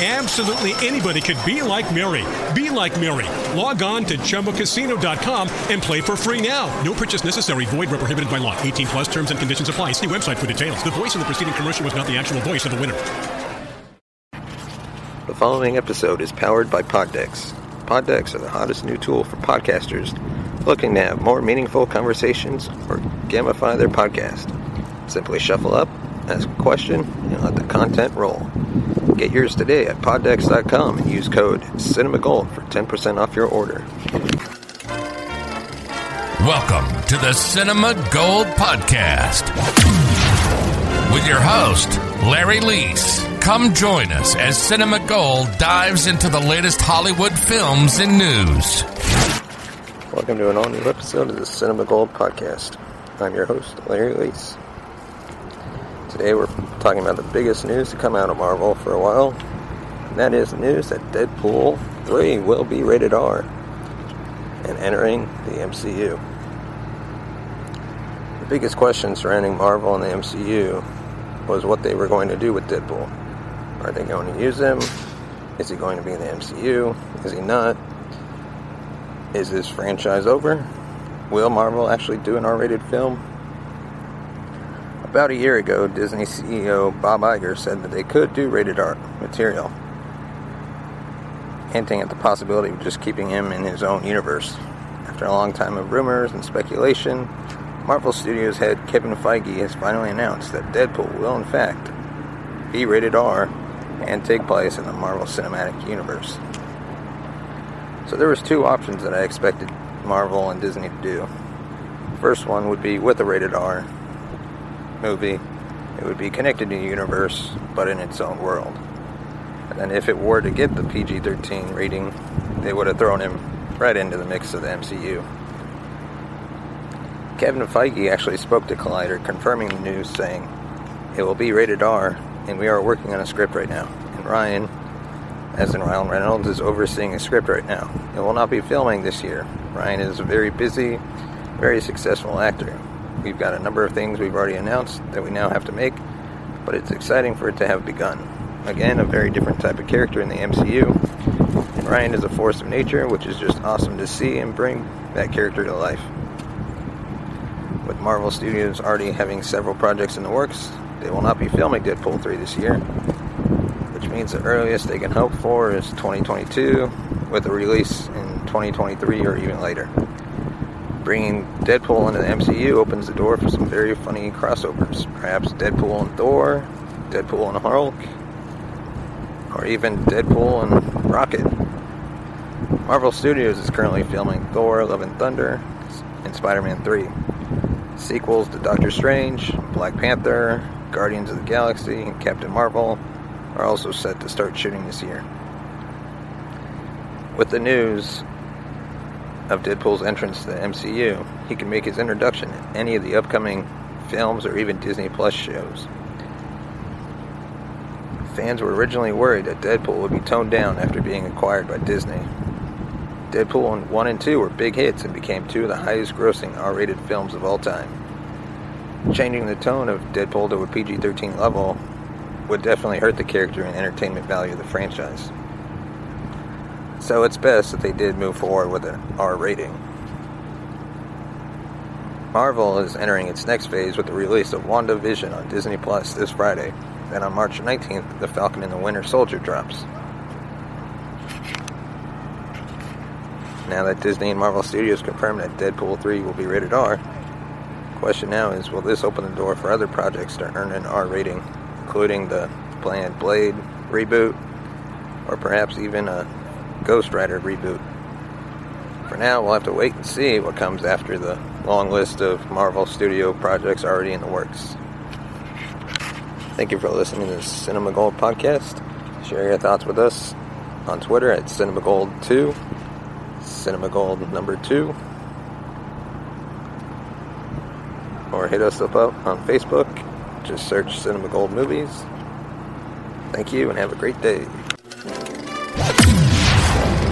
Absolutely anybody could be like Mary. Be like Mary. Log on to ChumbaCasino.com and play for free now. No purchase necessary. Void where prohibited by law. 18 plus terms and conditions apply. See website for details. The voice in the preceding commercial was not the actual voice of the winner. The following episode is powered by Poddex. Poddex are the hottest new tool for podcasters looking to have more meaningful conversations or gamify their podcast. Simply shuffle up, ask a question, and let the content roll. Get yours today at poddex.com and use code CinemaGold for 10% off your order. Welcome to the Cinema Gold Podcast with your host, Larry Leese. Come join us as Cinema Gold dives into the latest Hollywood films and news. Welcome to an all new episode of the Cinema Gold Podcast. I'm your host, Larry Leese. Today we're talking about the biggest news to come out of Marvel for a while, and that is news that Deadpool 3 will be rated R and entering the MCU. The biggest question surrounding Marvel and the MCU was what they were going to do with Deadpool. Are they going to use him? Is he going to be in the MCU? Is he not? Is this franchise over? Will Marvel actually do an R rated film? About a year ago, Disney CEO Bob Iger said that they could do rated R material, hinting at the possibility of just keeping him in his own universe. After a long time of rumors and speculation, Marvel Studios head Kevin Feige has finally announced that Deadpool will, in fact, be rated R and take place in the Marvel Cinematic Universe. So there was two options that I expected Marvel and Disney to do. First one would be with a rated R movie. It would be connected to the universe, but in its own world. And then if it were to get the PG-13 rating, they would have thrown him right into the mix of the MCU. Kevin Feige actually spoke to Collider confirming the news saying, it will be rated R and we are working on a script right now. And Ryan, as in Ryan Reynolds, is overseeing a script right now. It will not be filming this year. Ryan is a very busy, very successful actor. We've got a number of things we've already announced that we now have to make, but it's exciting for it to have begun. Again, a very different type of character in the MCU. And Ryan is a force of nature, which is just awesome to see and bring that character to life. With Marvel Studios already having several projects in the works, they will not be filming Deadpool 3 this year, which means the earliest they can hope for is 2022, with a release in 2023 or even later. Bringing Deadpool into the MCU opens the door for some very funny crossovers. Perhaps Deadpool and Thor, Deadpool and Hulk, or even Deadpool and Rocket. Marvel Studios is currently filming Thor Love and Thunder and Spider Man 3. Sequels to Doctor Strange, Black Panther, Guardians of the Galaxy, and Captain Marvel are also set to start shooting this year. With the news of Deadpool's entrance to the MCU, he can make his introduction in any of the upcoming films or even Disney Plus shows. Fans were originally worried that Deadpool would be toned down after being acquired by Disney, Deadpool 1 and 2 were big hits and became two of the highest grossing R rated films of all time. Changing the tone of Deadpool to a PG 13 level would definitely hurt the character and entertainment value of the franchise. So it's best that they did move forward with an R rating. Marvel is entering its next phase with the release of WandaVision on Disney Plus this Friday. and on March 19th, The Falcon and the Winter Soldier drops. Now that Disney and Marvel Studios confirmed that Deadpool 3 will be rated R, the question now is will this open the door for other projects to earn an R rating, including the planned Blade reboot, or perhaps even a Ghost Rider reboot? For now, we'll have to wait and see what comes after the long list of Marvel Studio projects already in the works. Thank you for listening to the Cinema Gold podcast. Share your thoughts with us on Twitter at CinemaGold2 Cinema Gold number two. Or hit us up on Facebook. Just search Cinema Gold Movies. Thank you and have a great day.